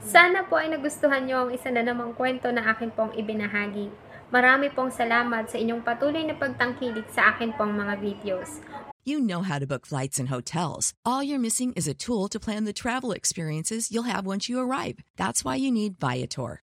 Sana po ay nagustuhan nyo ang isa na namang kwento na akin pong ibinahagi. Marami pong salamat sa inyong patuloy na pagtangkilik sa akin pong mga videos. You know how to book flights and hotels. All you're missing is a tool to plan the travel experiences you'll have once you arrive. That's why you need Viator.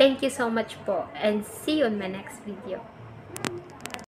Thank you so much po and see you on my next video.